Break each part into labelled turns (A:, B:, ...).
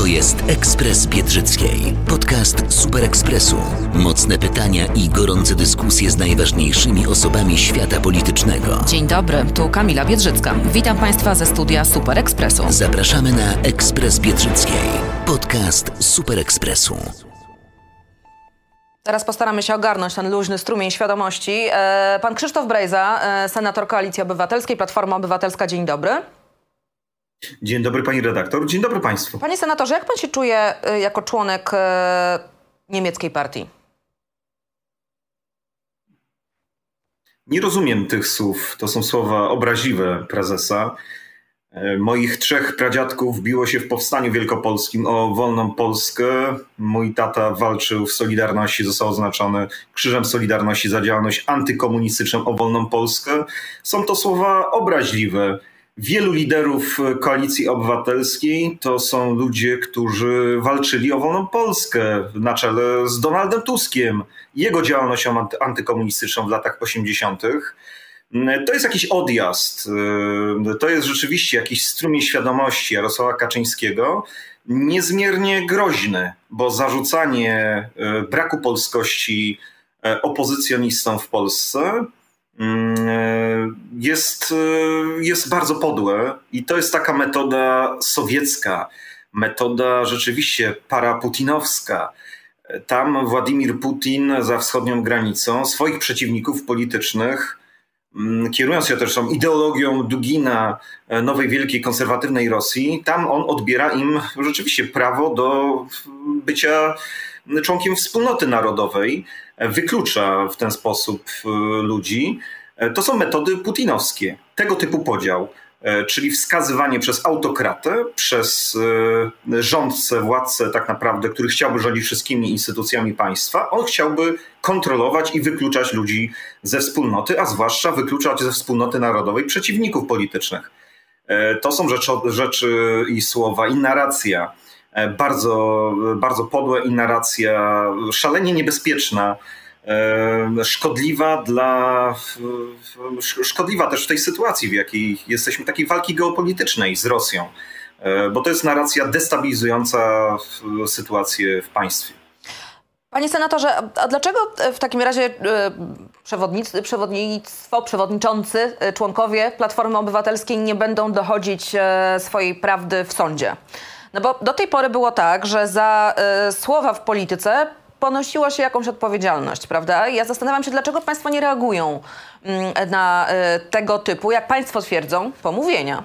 A: To jest Ekspres Biedrzyckiej, podcast Super Ekspresu. Mocne pytania i gorące dyskusje z najważniejszymi osobami świata politycznego.
B: Dzień dobry, tu Kamila Biedrzycka. Witam Państwa ze studia Super Ekspresu.
A: Zapraszamy na Ekspres Biedrzyckiej, podcast Super Ekspresu.
B: Teraz postaramy się ogarnąć ten luźny strumień świadomości. E, pan Krzysztof Brejza, e, senator Koalicji Obywatelskiej, Platforma Obywatelska, dzień dobry.
C: Dzień dobry pani redaktor, dzień dobry państwu.
B: Panie senatorze, jak pan się czuje y, jako członek y, niemieckiej partii?
C: Nie rozumiem tych słów. To są słowa obraźliwe prezesa. E, moich trzech pradziadków biło się w powstaniu wielkopolskim o wolną Polskę. Mój tata walczył w Solidarności, został oznaczony Krzyżem Solidarności za działalność antykomunistyczną o wolną Polskę. Są to słowa obraźliwe. Wielu liderów koalicji obywatelskiej to są ludzie, którzy walczyli o wolną Polskę na czele z Donaldem Tuskiem, jego działalnością antykomunistyczną w latach 80. To jest jakiś odjazd, to jest rzeczywiście jakiś strumień świadomości Jarosława Kaczyńskiego, niezmiernie groźny, bo zarzucanie e, braku polskości e, opozycjonistom w Polsce Mm, e, jest, e, jest bardzo podłe i to jest taka metoda sowiecka, metoda rzeczywiście paraputinowska. Tam Władimir Putin za wschodnią granicą swoich przeciwników politycznych, mm, kierując się też tą ideologią Dugina, e, nowej wielkiej konserwatywnej Rosji, tam on odbiera im rzeczywiście prawo do bycia członkiem wspólnoty narodowej, wyklucza w ten sposób e, ludzi. E, to są metody putinowskie. Tego typu podział, e, czyli wskazywanie przez autokratę, przez rządcę, władcę tak naprawdę, który chciałby rządzić wszystkimi instytucjami państwa, on chciałby kontrolować i wykluczać ludzi ze wspólnoty, a zwłaszcza wykluczać ze wspólnoty narodowej przeciwników politycznych. To są rzeczy, rzeczy i słowa i narracja E, bardzo, bardzo podłe i narracja szalenie niebezpieczna, e, szkodliwa dla, szkodliwa też w tej sytuacji, w jakiej jesteśmy, takiej walki geopolitycznej z Rosją, e, bo to jest narracja destabilizująca sytuację w państwie.
B: Panie senatorze, a dlaczego w takim razie przewodnictwo, przewodniczący, członkowie Platformy Obywatelskiej nie będą dochodzić swojej prawdy w sądzie? No bo do tej pory było tak, że za y, słowa w polityce ponosiło się jakąś odpowiedzialność, prawda? Ja zastanawiam się, dlaczego państwo nie reagują y, na y, tego typu, jak państwo twierdzą, pomówienia.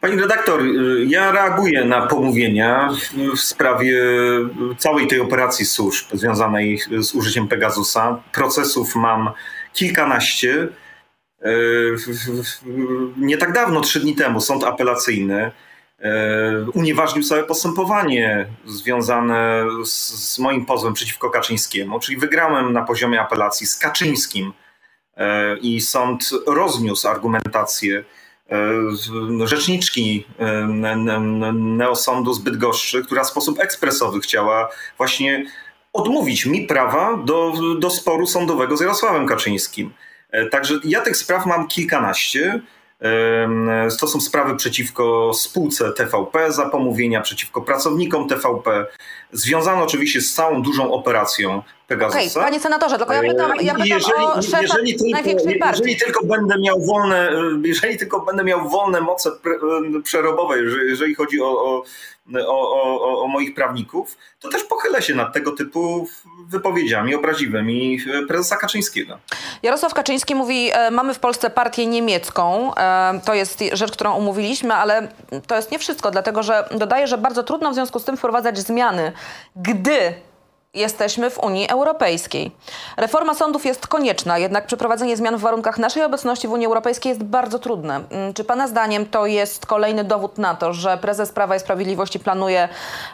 C: Pani redaktor, y, ja reaguję na pomówienia w sprawie całej tej operacji służb związanej z użyciem Pegasusa. Procesów mam kilkanaście. E, nie tak dawno, trzy dni temu, sąd apelacyjny e, unieważnił całe postępowanie związane z, z, moim pozwem przeciwko Kaczyńskiemu, czyli wygrałem na poziomie apelacji z Kaczyńskim e, i sąd rozniósł argumentację rzeczniczki neosądu z Bydgoszczy, która w sposób ekspresowy chciała właśnie odmówić mi prawa do, do sporu sądowego z Jarosławem Kaczyńskim. E, także ja tych spraw mam kilkanaście. To są sprawy przeciwko spółce TVP za pomówienia, przeciwko pracownikom TVP, związane oczywiście z całą dużą operacją Pegasusa.
B: Okay, panie senatorze, tylko ja pytam, ja pytam jeżeli, o szefa jeżeli tylko, największej partii.
C: Jeżeli tylko będę miał wolne, jeżeli tylko będę miał wolne moce przerobowe, jeżeli chodzi o, o o, o, moich prawników, to też pochylę się nad tego typu wypowiedziami obraźliwymi prezesa Kaczyńskiego.
B: Jarosław Kaczyński mówi, e, mamy w Polsce partię niemiecką. E, to jest rzecz, którą umówiliśmy, ale to jest nie wszystko, dlatego że dodaje, że bardzo trudno w związku z tym wprowadzać zmiany, gdy jesteśmy w Unii Europejskiej. Reforma sądów jest konieczna, jednak przeprowadzenie zmian w warunkach naszej obecności w Unii Europejskiej jest bardzo trudne. Mm, czy Pana zdaniem to jest kolejny dowód na to, że prezes Prawa i Sprawiedliwości planuje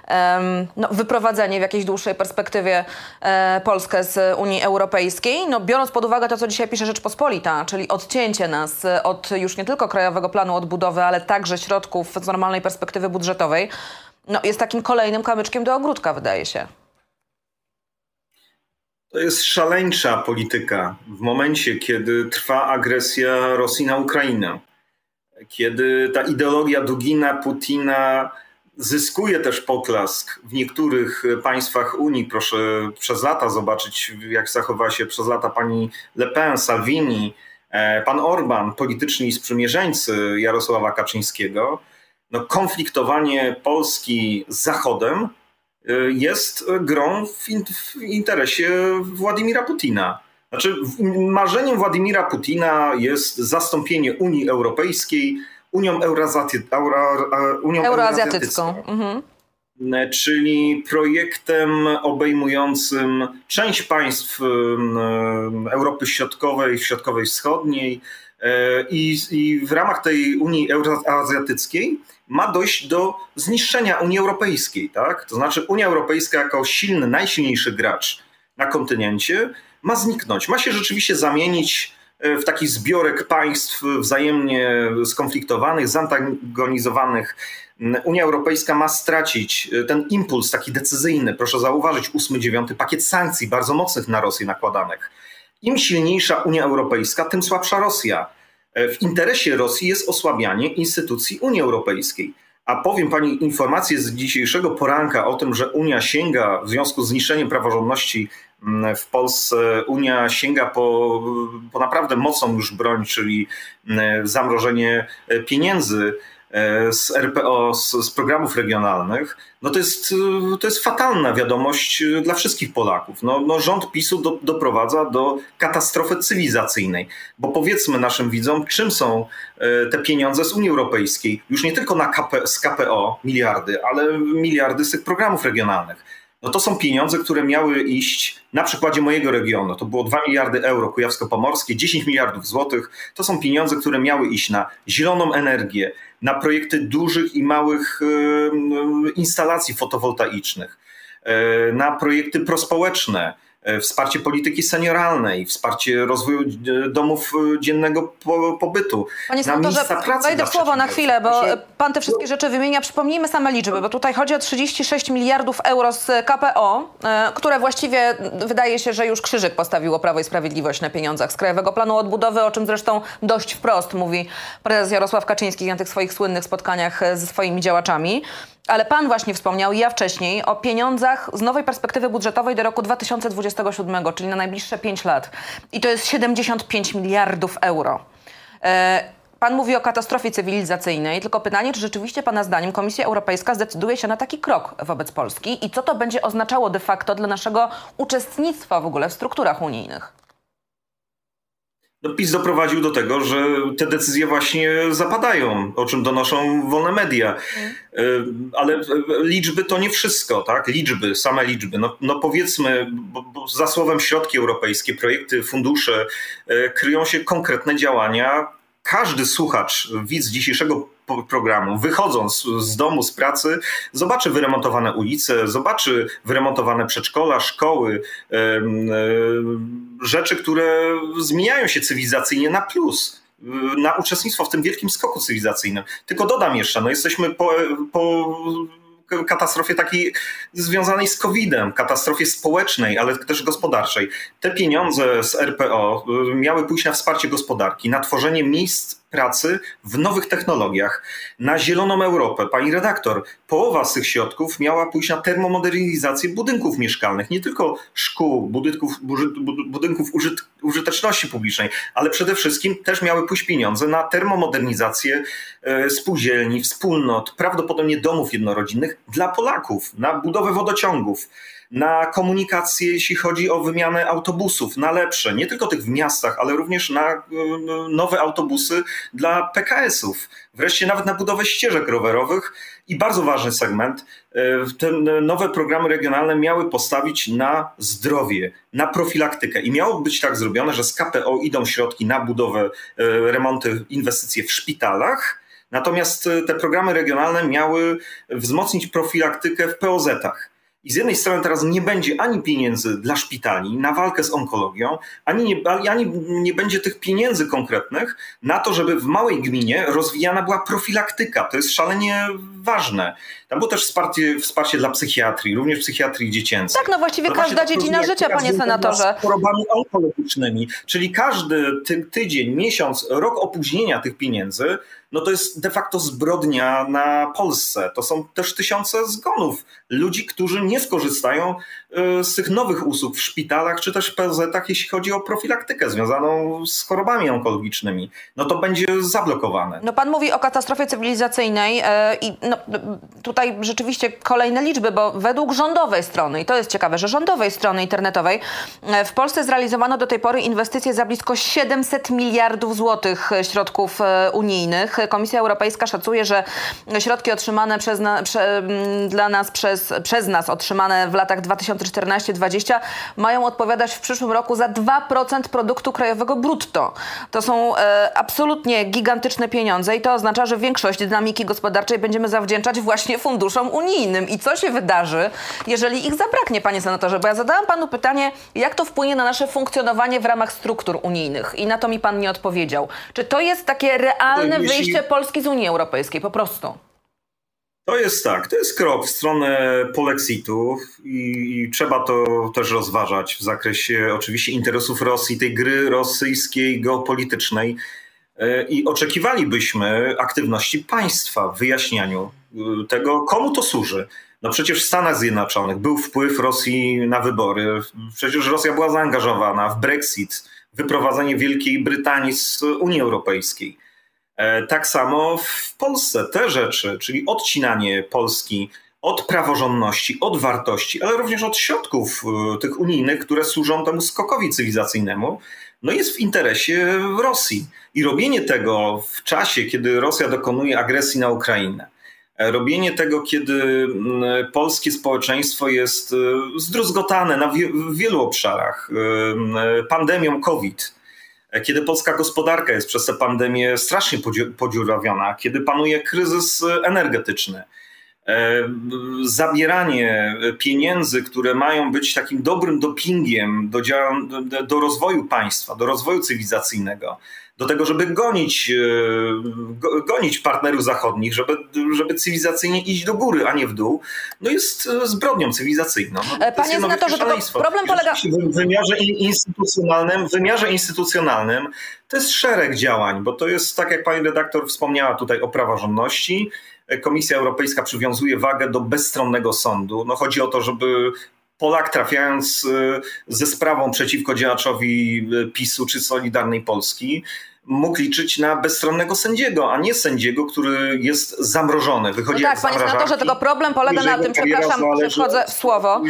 B: um, no, wyprowadzenie w jakiejś dłuższej perspektywie e, Polskę z Unii Europejskiej? No, biorąc pod uwagę to, co dzisiaj pisze Rzeczpospolita, czyli odcięcie nas od już nie tylko Krajowego Planu Odbudowy, ale także środków z normalnej perspektywy budżetowej, no, jest takim kolejnym kamyczkiem do ogródka, wydaje się.
C: To jest szaleńcza polityka w momencie, kiedy trwa agresja Rosji na Ukrainę. Kiedy ta ideologia Dugina, Putina zyskuje też poklask w niektórych państwach Unii. Proszę przez lata zobaczyć, jak zachowała się przez lata pani Le Pen, Salvini, e, pan Orban, polityczni sprzymierzeńcy Jarosława Kaczyńskiego. No, konfliktowanie Polski z Zachodem Y, jest grą w, interesie Władimira Putina. Znaczy, marzeniem Władimira Putina jest zastąpienie Unii Europejskiej Unią, Euroazjaty, Euro,
B: Unią Euroazjatycką. Mhm.
C: Czyli projektem obejmującym część państw Europy Środkowej, Środkowej Wschodniej y, i, i w ramach tej Unii Euroazjatyckiej ma dojść do zniszczenia Unii Europejskiej. Tak? To znaczy Unia Europejska jako silny, najsilniejszy gracz na kontynencie ma zniknąć. Ma się rzeczywiście zamienić e, w taki zbiorek państw wzajemnie skonfliktowanych, zantagonizowanych. Unia Europejska ma stracić e, ten impuls taki decyzyjny. Proszę zauważyć, ósmy, dziewiąty pakiet sankcji bardzo mocnych na Rosję nakładanych. Im silniejsza Unia Europejska, tym słabsza Rosja. E, w interesie Rosji jest osłabianie instytucji Unii Europejskiej. A powiem pani informację z dzisiejszego poranka o tym, że Unia sięga w związku z zniszczeniem praworządności mm, w Polsce, Unia sięga po, po naprawdę mocną już broń, czyli mm, zamrożenie pieniędzy E, z RPO, z, z, programów regionalnych, no to jest, to jest fatalna wiadomość dla wszystkich Polaków. No, no rząd PiSu do, doprowadza do katastrofy cywilizacyjnej, bo powiedzmy naszym widzom, czym są e, te pieniądze z Unii Europejskiej, już nie tylko na KP, z KPO miliardy, ale miliardy z tych programów regionalnych no to są pieniądze, które miały iść na przykładzie mojego regionu. To było 2 miliardy euro kujawsko-pomorskie, 10 miliardów złotych. To są pieniądze, które miały iść na zieloną energię, na projekty dużych i małych instalacji fotowoltaicznych, e, na projekty prospołeczne wsparcie polityki senioralnej, wsparcie rozwoju e, domów e, dziennego pobytu.
B: Panie senatorze, wejdę w słowo na chwilę, bo pan te wszystkie rzeczy wymienia. Przypomnijmy same liczby, bo tutaj chodzi o 36 miliardów euro z KPO, które właściwie wydaje się, że już krzyżyk postawiło Prawo i Sprawiedliwość na pieniądzach z Krajowego Planu Odbudowy, o czym zresztą dość wprost mówi prezes Jarosław Kaczyński na tych swoich słynnych spotkaniach ze swoimi działaczami. Ale pan właśnie wspomniał, ja wcześniej, o pieniądzach z nowej perspektywy budżetowej do roku 2027, czyli na najbliższe 5 lat. I to jest 75 miliardów euro. E, pan mówi o katastrofie cywilizacyjnej, tylko pytanie, czy rzeczywiście Pana zdaniem Komisja Europejska zdecyduje się na taki krok wobec Polski i co to będzie oznaczało de facto dla naszego uczestnictwa w ogóle w strukturach unijnych?
C: No, PiS doprowadził do tego, że te decyzje właśnie zapadają, o czym donoszą wolne media. Mm. Ale liczby to nie wszystko, tak? Liczby, same liczby. No, no powiedzmy, bo, bo za słowem środki europejskie, projekty, fundusze, e, kryją się konkretne działania. Każdy słuchacz, widz dzisiejszego programu, wychodząc z domu, z pracy, zobaczy wyremontowane ulice, zobaczy wyremontowane przedszkola, szkoły, rzeczy, które zmieniają się cywilizacyjnie na plus na uczestnictwo w tym wielkim skoku cywilizacyjnym. Tylko dodam jeszcze, no jesteśmy po, po katastrofie takiej związanej z COVID-em, katastrofie społecznej, ale też gospodarczej. Te pieniądze z RPO miały pójść na wsparcie gospodarki, na tworzenie miejsc pracy w nowych technologiach, na zieloną Europę. Pani redaktor, połowa z tych środków miała pójść na termomodernizację budynków mieszkalnych, nie tylko szkół, budynków, budynków użyt, użyteczności publicznej, ale przede wszystkim też miały pójść pieniądze na termomodernizację e, spółdzielni, wspólnot, prawdopodobnie domów jednorodzinnych dla Polaków, na budowę wodociągów na komunikację, jeśli chodzi o wymianę autobusów, na lepsze, nie tylko tych w miastach, ale również na e, nowe autobusy dla PKS-ów. Wreszcie nawet na budowę ścieżek rowerowych i bardzo ważny segment, e, te nowe programy regionalne miały postawić na zdrowie, na profilaktykę i miało być tak zrobione, że z KPO idą środki na budowę, remonty, inwestycje w szpitalach, natomiast te programy regionalne miały wzmocnić profilaktykę w POZ-ach. I z jednej strony teraz nie będzie ani pieniędzy dla szpitali na walkę z onkologią, ani nie, ani nie będzie tych pieniędzy konkretnych na to, żeby w małej gminie rozwijana była profilaktyka. To jest szalenie ważne. Tam było też wsparcie, wsparcie dla psychiatrii, również psychiatrii dziecięcej.
B: Tak, no właściwie to każda dziedzina życia, panie senatorze.
C: Z chorobami onkologicznymi, czyli każdy ty, tydzień, miesiąc, rok opóźnienia tych pieniędzy no to jest de facto zbrodnia na Polsce. To są też tysiące zgonów ludzi, którzy nie skorzystają y, z tych nowych usług w szpitalach czy też PZ-ach, jeśli chodzi o profilaktykę związaną z chorobami onkologicznymi. No to będzie zablokowane.
B: No pan mówi o katastrofie cywilizacyjnej y, i no, tutaj rzeczywiście kolejne liczby, bo według rządowej strony, i to jest ciekawe, że rządowej strony internetowej y, w Polsce zrealizowano do tej pory inwestycje za blisko 700 miliardów złotych środków unijnych. Komisja Europejska szacuje, że środki otrzymane przez na, prze, dla nas przez, przez nas, otrzymane w latach 2014-2020 mają odpowiadać w przyszłym roku za 2% produktu krajowego brutto. To są e, absolutnie gigantyczne pieniądze i to oznacza, że większość dynamiki gospodarczej będziemy zawdzięczać właśnie funduszom unijnym. I co się wydarzy, jeżeli ich zabraknie, panie senatorze? Bo ja zadałam panu pytanie, jak to wpłynie na nasze funkcjonowanie w ramach struktur unijnych i na to mi pan nie odpowiedział. Czy to jest takie realne wyjście wyjście Polski z Unii Europejskiej, po prostu.
C: To jest tak, to jest krok w stronę polexitu i, i, trzeba to też rozważać w zakresie oczywiście interesów Rosji, tej gry rosyjskiej geopolitycznej. E, I oczekiwalibyśmy aktywności państwa w wyjaśnianiu e, tego, komu to służy. No przecież w Stanach Zjednoczonych był wpływ Rosji na wybory. Przecież Rosja była zaangażowana w Brexit, wyprowadzenie Wielkiej Brytanii z Unii Europejskiej. E, tak samo w Polsce te rzeczy, czyli odcinanie Polski od praworządności, od wartości, ale również od środków e, tych unijnych, które służą temu skokowi cywilizacyjnemu, no jest w interesie Rosji. I robienie tego w czasie, kiedy Rosja dokonuje agresji na Ukrainę, e, robienie tego, kiedy polskie społeczeństwo jest zdruzgotane na wielu obszarach pandemią COVID, kiedy polska gospodarka jest przez tę pandemię strasznie podziurawiona, kiedy panuje kryzys energetyczny, zabieranie pieniędzy, które mają być takim dobrym dopingiem do, do rozwoju państwa, do rozwoju cywilizacyjnego, do tego, żeby gonić, e, gonić partnerów zachodnich, żeby, żeby cywilizacyjnie iść do góry, a nie w dół, no jest e, zbrodnią cywilizacyjną. No,
B: Panie senatorze, problem polega...
C: W wymiarze instytucjonalnym, w wymiarze instytucjonalnym to jest szereg działań, bo to jest, tak jak pani redaktor wspomniała tutaj o praworządności, Komisja Europejska przywiązuje wagę do bezstronnego sądu. No chodzi o to, żeby Polak trafiając ze sprawą przeciwko działaczowi PiSu czy Solidarnej Polski, mógł liczyć na bezstronnego sędziego, a nie sędziego, który jest zamrożony. Wychodzi
B: no tak, panie senatorze, tylko problem polega na tym, przepraszam, że wchodzę w słowo,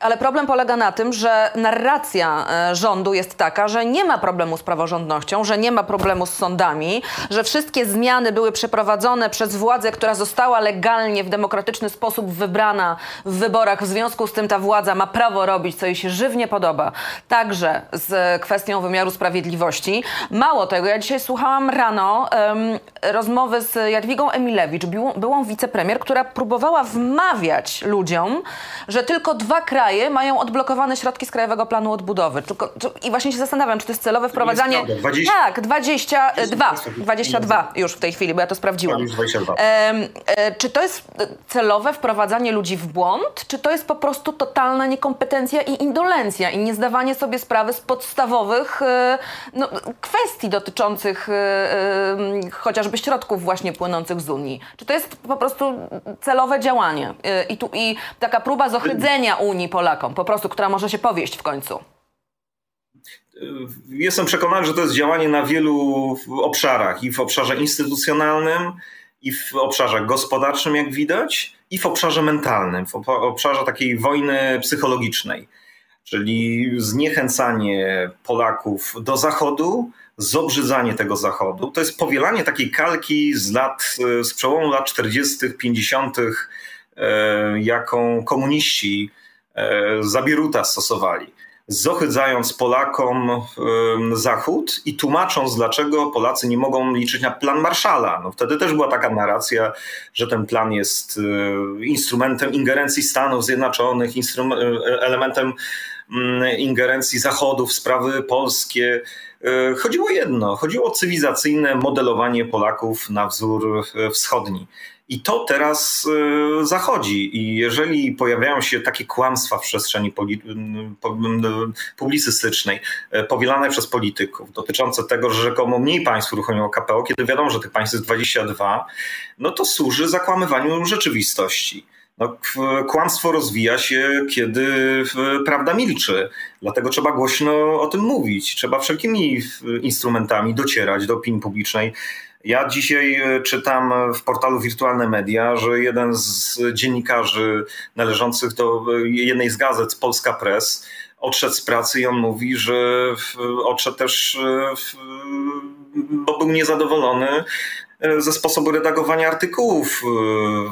B: ale problem polega na tym, że narracja e, rządu jest taka, że nie ma problemu z praworządnością, że nie ma problemu z sądami, że wszystkie zmiany były przeprowadzone przez władzę, która została legalnie, w demokratyczny sposób wybrana w wyborach. W związku z tym ta władza ma prawo robić, co jej się żywnie podoba. Także z kwestią wymiaru sprawiedliwości. Mało tego, ja dzisiaj słuchałam rano um, rozmowy z Jadwigą Emilewicz, byłą, byłą wicepremier, która próbowała wmawiać ludziom, że tylko dwa kraje mają odblokowane środki z Krajowego Planu Odbudowy. Tylko, I właśnie się zastanawiam, czy to jest celowe wprowadzanie...
C: 20.
B: Tak, 22, 22 już w tej chwili, bo ja to sprawdziłam. 22. Um, czy to jest celowe wprowadzanie ludzi w błąd, czy to jest po prostu totalna niekompetencja i indolencja i niezdawanie sobie sprawy z podstawowych e, no, kwestii dotyczących dotyczących y, y, chociażby środków właśnie płynących z Unii? Czy to jest po prostu celowe działanie y, i, tu, i taka próba zohydzenia Unii Polakom, po prostu, która może się powieść w końcu?
C: Jestem przekonany, że to jest działanie na wielu obszarach i w obszarze instytucjonalnym, i w obszarze gospodarczym, jak widać, i w obszarze mentalnym, w obszarze takiej wojny psychologicznej. czyli zniechęcanie Polaków do Zachodu, zobrzydzanie tego Zachodu. To jest powielanie takiej kalki z lat, z przełomu lat 40., 50., e, jaką komuniści e, za Bieruta stosowali zohydzając Polakom Zachód i tłumacząc, dlaczego Polacy nie mogą liczyć na plan Marszala. No wtedy też była taka narracja, że ten plan jest y, instrumentem ingerencji Stanów Zjednoczonych, y, elementem ingerencji Zachodu w sprawy polskie. Y, chodziło o jedno, chodziło o cywilizacyjne modelowanie Polaków na wzór wschodni. I to teraz y, zachodzi. I jeżeli pojawiają się takie kłamstwa w przestrzeni publicystycznej, powielane przez polityków, dotyczące tego, że rzekomo mniej państw uruchomiło KPO, kiedy wiadomo, że tych państw jest 22, no to służy zakłamywaniu rzeczywistości. No, kłamstwo rozwija się, kiedy prawda milczy. Dlatego trzeba głośno o tym mówić. Trzeba wszelkimi instrumentami docierać do opinii publicznej. Ja dzisiaj e, czytam w portalu Wirtualne Media, że jeden z dziennikarzy należących do e, jednej z gazet, Polska Press, odszedł z pracy i on mówi, że odszedł też, e, bo był niezadowolony ze sposobu redagowania artykułów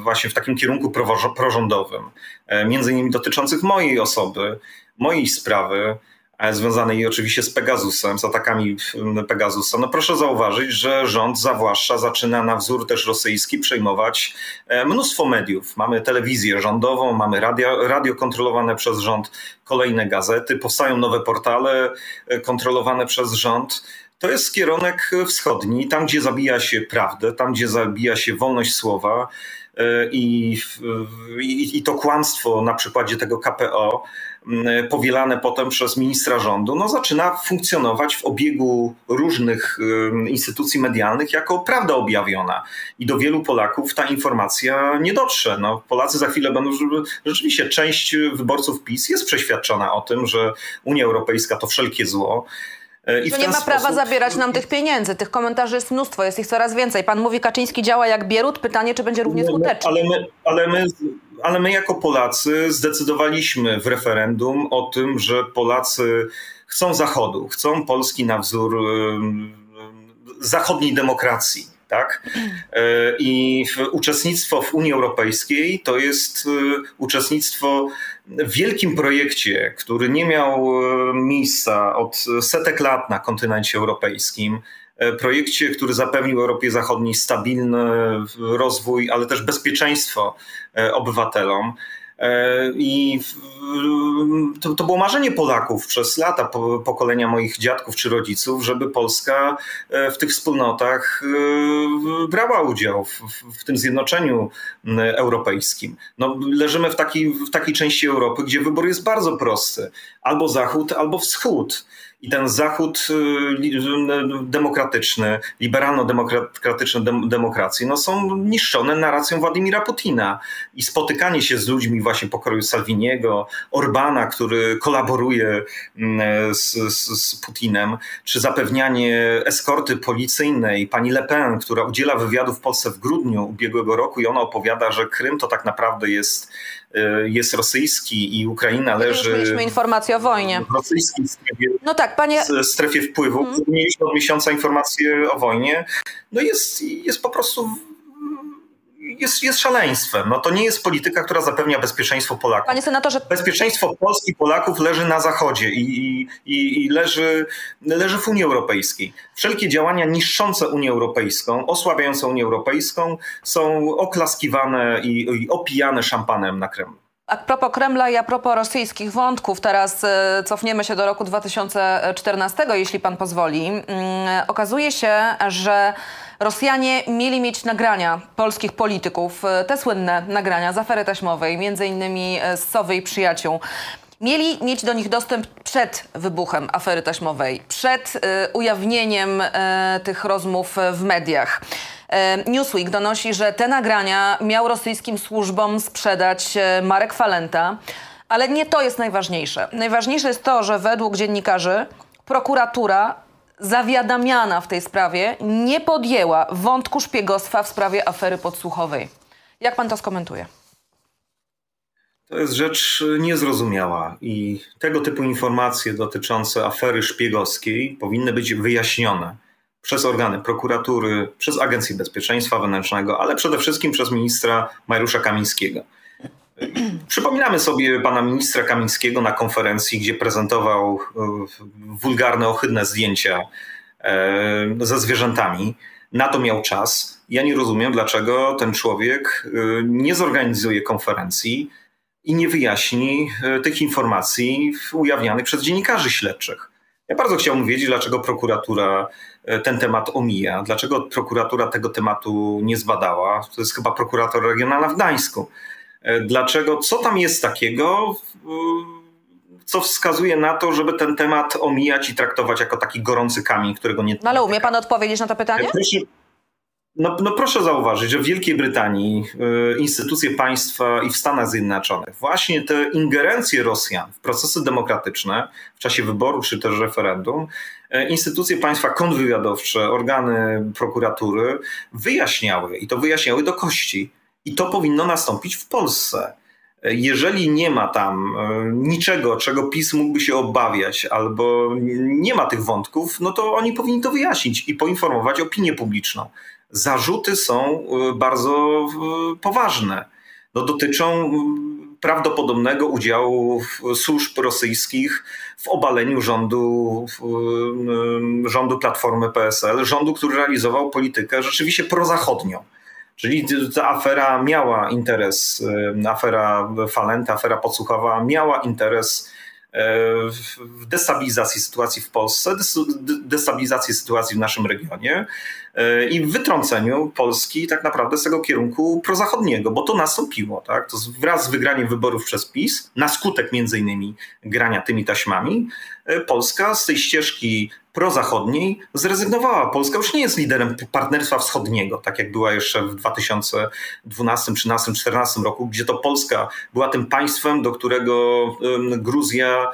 C: właśnie w takim kierunku prorządowym, między innymi dotyczących mojej osoby, mojej sprawy związanej oczywiście z Pegasusem, z atakami Pegasusa, no proszę zauważyć, że rząd zawłaszcza, zaczyna na wzór też rosyjski przejmować e, mnóstwo mediów. Mamy telewizję rządową, mamy radio, radio kontrolowane przez rząd, kolejne gazety, powstają nowe portale e, kontrolowane przez rząd. To jest kierunek wschodni, tam gdzie zabija się prawdę, tam gdzie zabija się wolność słowa, e, i, i, i, to kłamstwo na przykładzie tego KPO powielane potem przez ministra rządu, no zaczyna funkcjonować w obiegu różnych instytucji medialnych jako prawda objawiona. I do wielu Polaków ta informacja nie dotrze. No, Polacy za chwilę będą, rzeczywiście część wyborców PiS jest przeświadczona o tym, że Unia Europejska to wszelkie zło.
B: E, I że nie ma prawa sposób... zabierać nam tych pieniędzy. Tych komentarzy jest mnóstwo, jest ich coraz więcej. Pan mówi, Kaczyński działa jak Bierut. Pytanie, czy będzie równie skuteczny.
C: Ale my, ale my, ale my jako Polacy zdecydowaliśmy w referendum o tym, że Polacy chcą Zachodu, chcą Polski na wzór zachodniej demokracji. Tak? E, I uczestnictwo w Unii Europejskiej to jest e, uczestnictwo w wielkim projekcie, który nie miał e, miejsca od setek lat na kontynencie europejskim. Projekcie, który zapewnił Europie Zachodniej stabilny rozwój, ale też bezpieczeństwo obywatelom. E, I to, to, było marzenie Polaków przez lata, pokolenia moich dziadków czy rodziców, żeby Polska e, w tych wspólnotach e, brała udział w, w tym zjednoczeniu europejskim. No, leżymy w takiej, w takiej części Europy, gdzie wybór jest bardzo prosty: albo Zachód, albo Wschód. I ten Zachód y, y, demokratyczny, liberalno-demokratyczne demokracje no są niszczone narracją Władimira Putina. I spotykanie się z ludźmi właśnie pokroju Salviniego, Orbana, który kolaboruje mm, z, z, z Putinem, czy zapewnianie eskorty policyjnej pani Le Pen, która udziela wywiadu w Polsce w grudniu ubiegłego roku i ona opowiada, że Krym to tak naprawdę jest jest rosyjski i Ukraina leży.
B: Mieliśmy informację o wojnie.
C: W rosyjskiej strefie,
B: no tak, panie...
C: strefie wpływu. Hmm. Mieliśmy od miesiąca informację o wojnie. No jest, jest po prostu jest, jest szaleństwem. No to nie jest polityka, która zapewnia bezpieczeństwo Polaków.
B: Panie senatorze...
C: Bezpieczeństwo Polski Polaków leży na Zachodzie i, i, i leży, leży w Unii Europejskiej. Wszelkie działania niszczące Unię Europejską, osłabiające Unię Europejską są oklaskiwane i, i opijane szampanem na Kremlu.
B: A propos Kremla i a propos rosyjskich wątków, teraz e, cofniemy się do roku 2014, jeśli pan pozwoli. Mm, okazuje się, że Rosjanie mieli mieć nagrania polskich polityków, e, te słynne nagrania z afery taśmowej, między innymi e, z Sowy i przyjaciół. Mieli mieć do nich dostęp przed wybuchem afery taśmowej, przed y, ujawnieniem y, tych rozmów w mediach. Newsweek donosi, że te nagrania miał rosyjskim służbom sprzedać Marek Falenta, ale nie to jest najważniejsze. Najważniejsze jest to, że według dziennikarzy prokuratura zawiadamiana w tej sprawie nie podjęła wątku szpiegostwa w sprawie afery podsłuchowej. Jak pan to skomentuje?
C: To jest rzecz niezrozumiała i tego typu informacje dotyczące afery szpiegowskiej powinny być wyjaśnione przez organy prokuratury, przez Agencję Bezpieczeństwa Wewnętrznego, ale przede wszystkim przez ministra Mariusza Kamińskiego. Przypominamy sobie pana ministra Kamińskiego na konferencji, gdzie prezentował e, wulgarne, ohydne zdjęcia e, ze zwierzętami. Na to miał czas. Ja nie rozumiem, dlaczego ten człowiek e, nie zorganizuje konferencji i nie wyjaśni tych informacji ujawnianych przez dziennikarzy śledczych. Ja bardzo chciałbym wiedzieć, dlaczego prokuratura ten temat omija, dlaczego prokuratura tego tematu nie zbadała. To jest chyba prokurator regionalna w Gdańsku. E, dlaczego, co tam jest takiego, co wskazuje na to, żeby ten temat omijać i traktować jako taki gorący kamień, którego nie.
B: No ale umie pan odpowiedzieć na to pytanie?
C: Proszę, no, no proszę zauważyć, że w Wielkiej Brytanii y, instytucje państwa i w Stanach Zjednoczonych właśnie te ingerencje Rosjan w procesy demokratyczne w czasie wyboru czy też referendum, instytucje państwa kontrwywiadowcze, organy prokuratury wyjaśniały i to wyjaśniały do kości i to powinno nastąpić w Polsce. Jeżeli nie ma tam e, niczego, czego PiS mógłby się obawiać, albo nie ma tych wątków, no to oni powinni to wyjaśnić i poinformować opinię publiczną. Zarzuty są e, bardzo e, poważne. No, dotyczą prawdopodobnego udziału służb rosyjskich w obaleniu rządu, rządu Platformy PSL, rządu, który realizował politykę rzeczywiście prozachodnią. Czyli ta afera miała interes, afera Falenta, afera podsłuchowa miała interes y, w destabilizacji sytuacji w Polsce, destabilizacji sytuacji w naszym regionie y, i wytrąceniu Polski tak naprawdę z tego kierunku prozachodniego, bo to nastąpiło. Tak? To wraz z wygraniem wyborów przez PiS, na skutek między innymi grania tymi taśmami, Polska z tej ścieżki prozachodniej zrezygnowała. Polska już nie jest liderem partnerstwa wschodniego, tak jak była jeszcze w 2012, 2013, 2014 roku, gdzie to Polska była tym państwem, do którego Gruzja,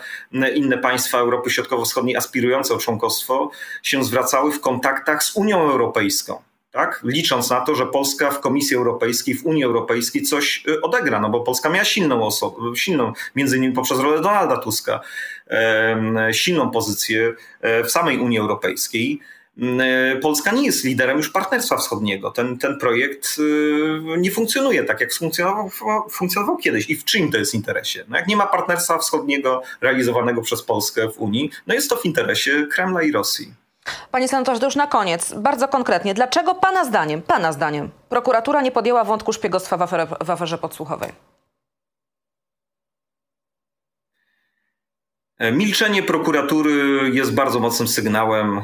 C: inne państwa Europy Środkowo-Wschodniej aspirujące o członkostwo się zwracały w kontaktach z Unią Europejską tak? licząc na to, że Polska w Komisji Europejskiej, w Unii Europejskiej coś y, odegra, no bo Polska miała silną osobę, silną, między innymi poprzez rolę Donalda Tuska, silną pozycję e, w samej Unii Europejskiej. E, Polska nie jest liderem już Partnerstwa Wschodniego. Ten, ten projekt y, nie funkcjonuje tak, jak funkcjonował, funkcjonował kiedyś. I w czym to jest interesie? No jak nie ma Partnerstwa Wschodniego realizowanego przez Polskę w Unii, no jest to w interesie Kremla i Rosji.
B: Panie senatorze, to już na koniec, bardzo konkretnie. Dlaczego Pana zdaniem, Pana zdaniem, prokuratura nie podjęła wątku szpiegostwa w, w aferze podsłuchowej?
C: Milczenie prokuratury jest bardzo mocnym sygnałem.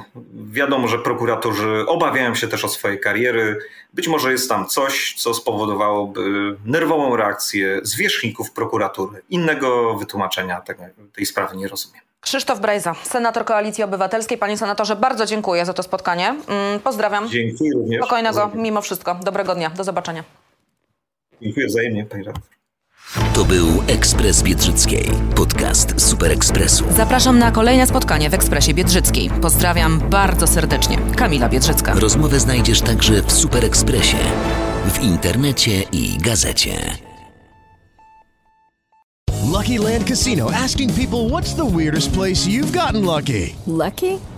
C: Wiadomo, że prokuratorzy obawiają się też o swoje kariery. Być może jest tam coś, co spowodowałoby nerwową reakcję zwierzchników prokuratury. Innego wytłumaczenia tej sprawy nie rozumiem.
B: Krzysztof Brejza, senator Koalicji Obywatelskiej. Panie senatorze, bardzo dziękuję za to spotkanie. Mm, pozdrawiam.
C: Dziękuję również.
B: Spokojnego, mimo wszystko. Dobrego dnia. Do zobaczenia.
C: Dziękuję wzajemnie, pani redaktor.
A: To był Ekspres Biedrzyckiej, podcast Super Ekspresu.
B: Zapraszam na kolejne spotkanie w Ekspresie Biedrzyckiej. Pozdrawiam bardzo serdecznie. Kamila Biedrzycka.
A: Rozmowę znajdziesz także w Super Ekspresie, w internecie i gazecie.
D: Lucky Land Casino asking people what's the weirdest place you've gotten lucky?
E: Lucky?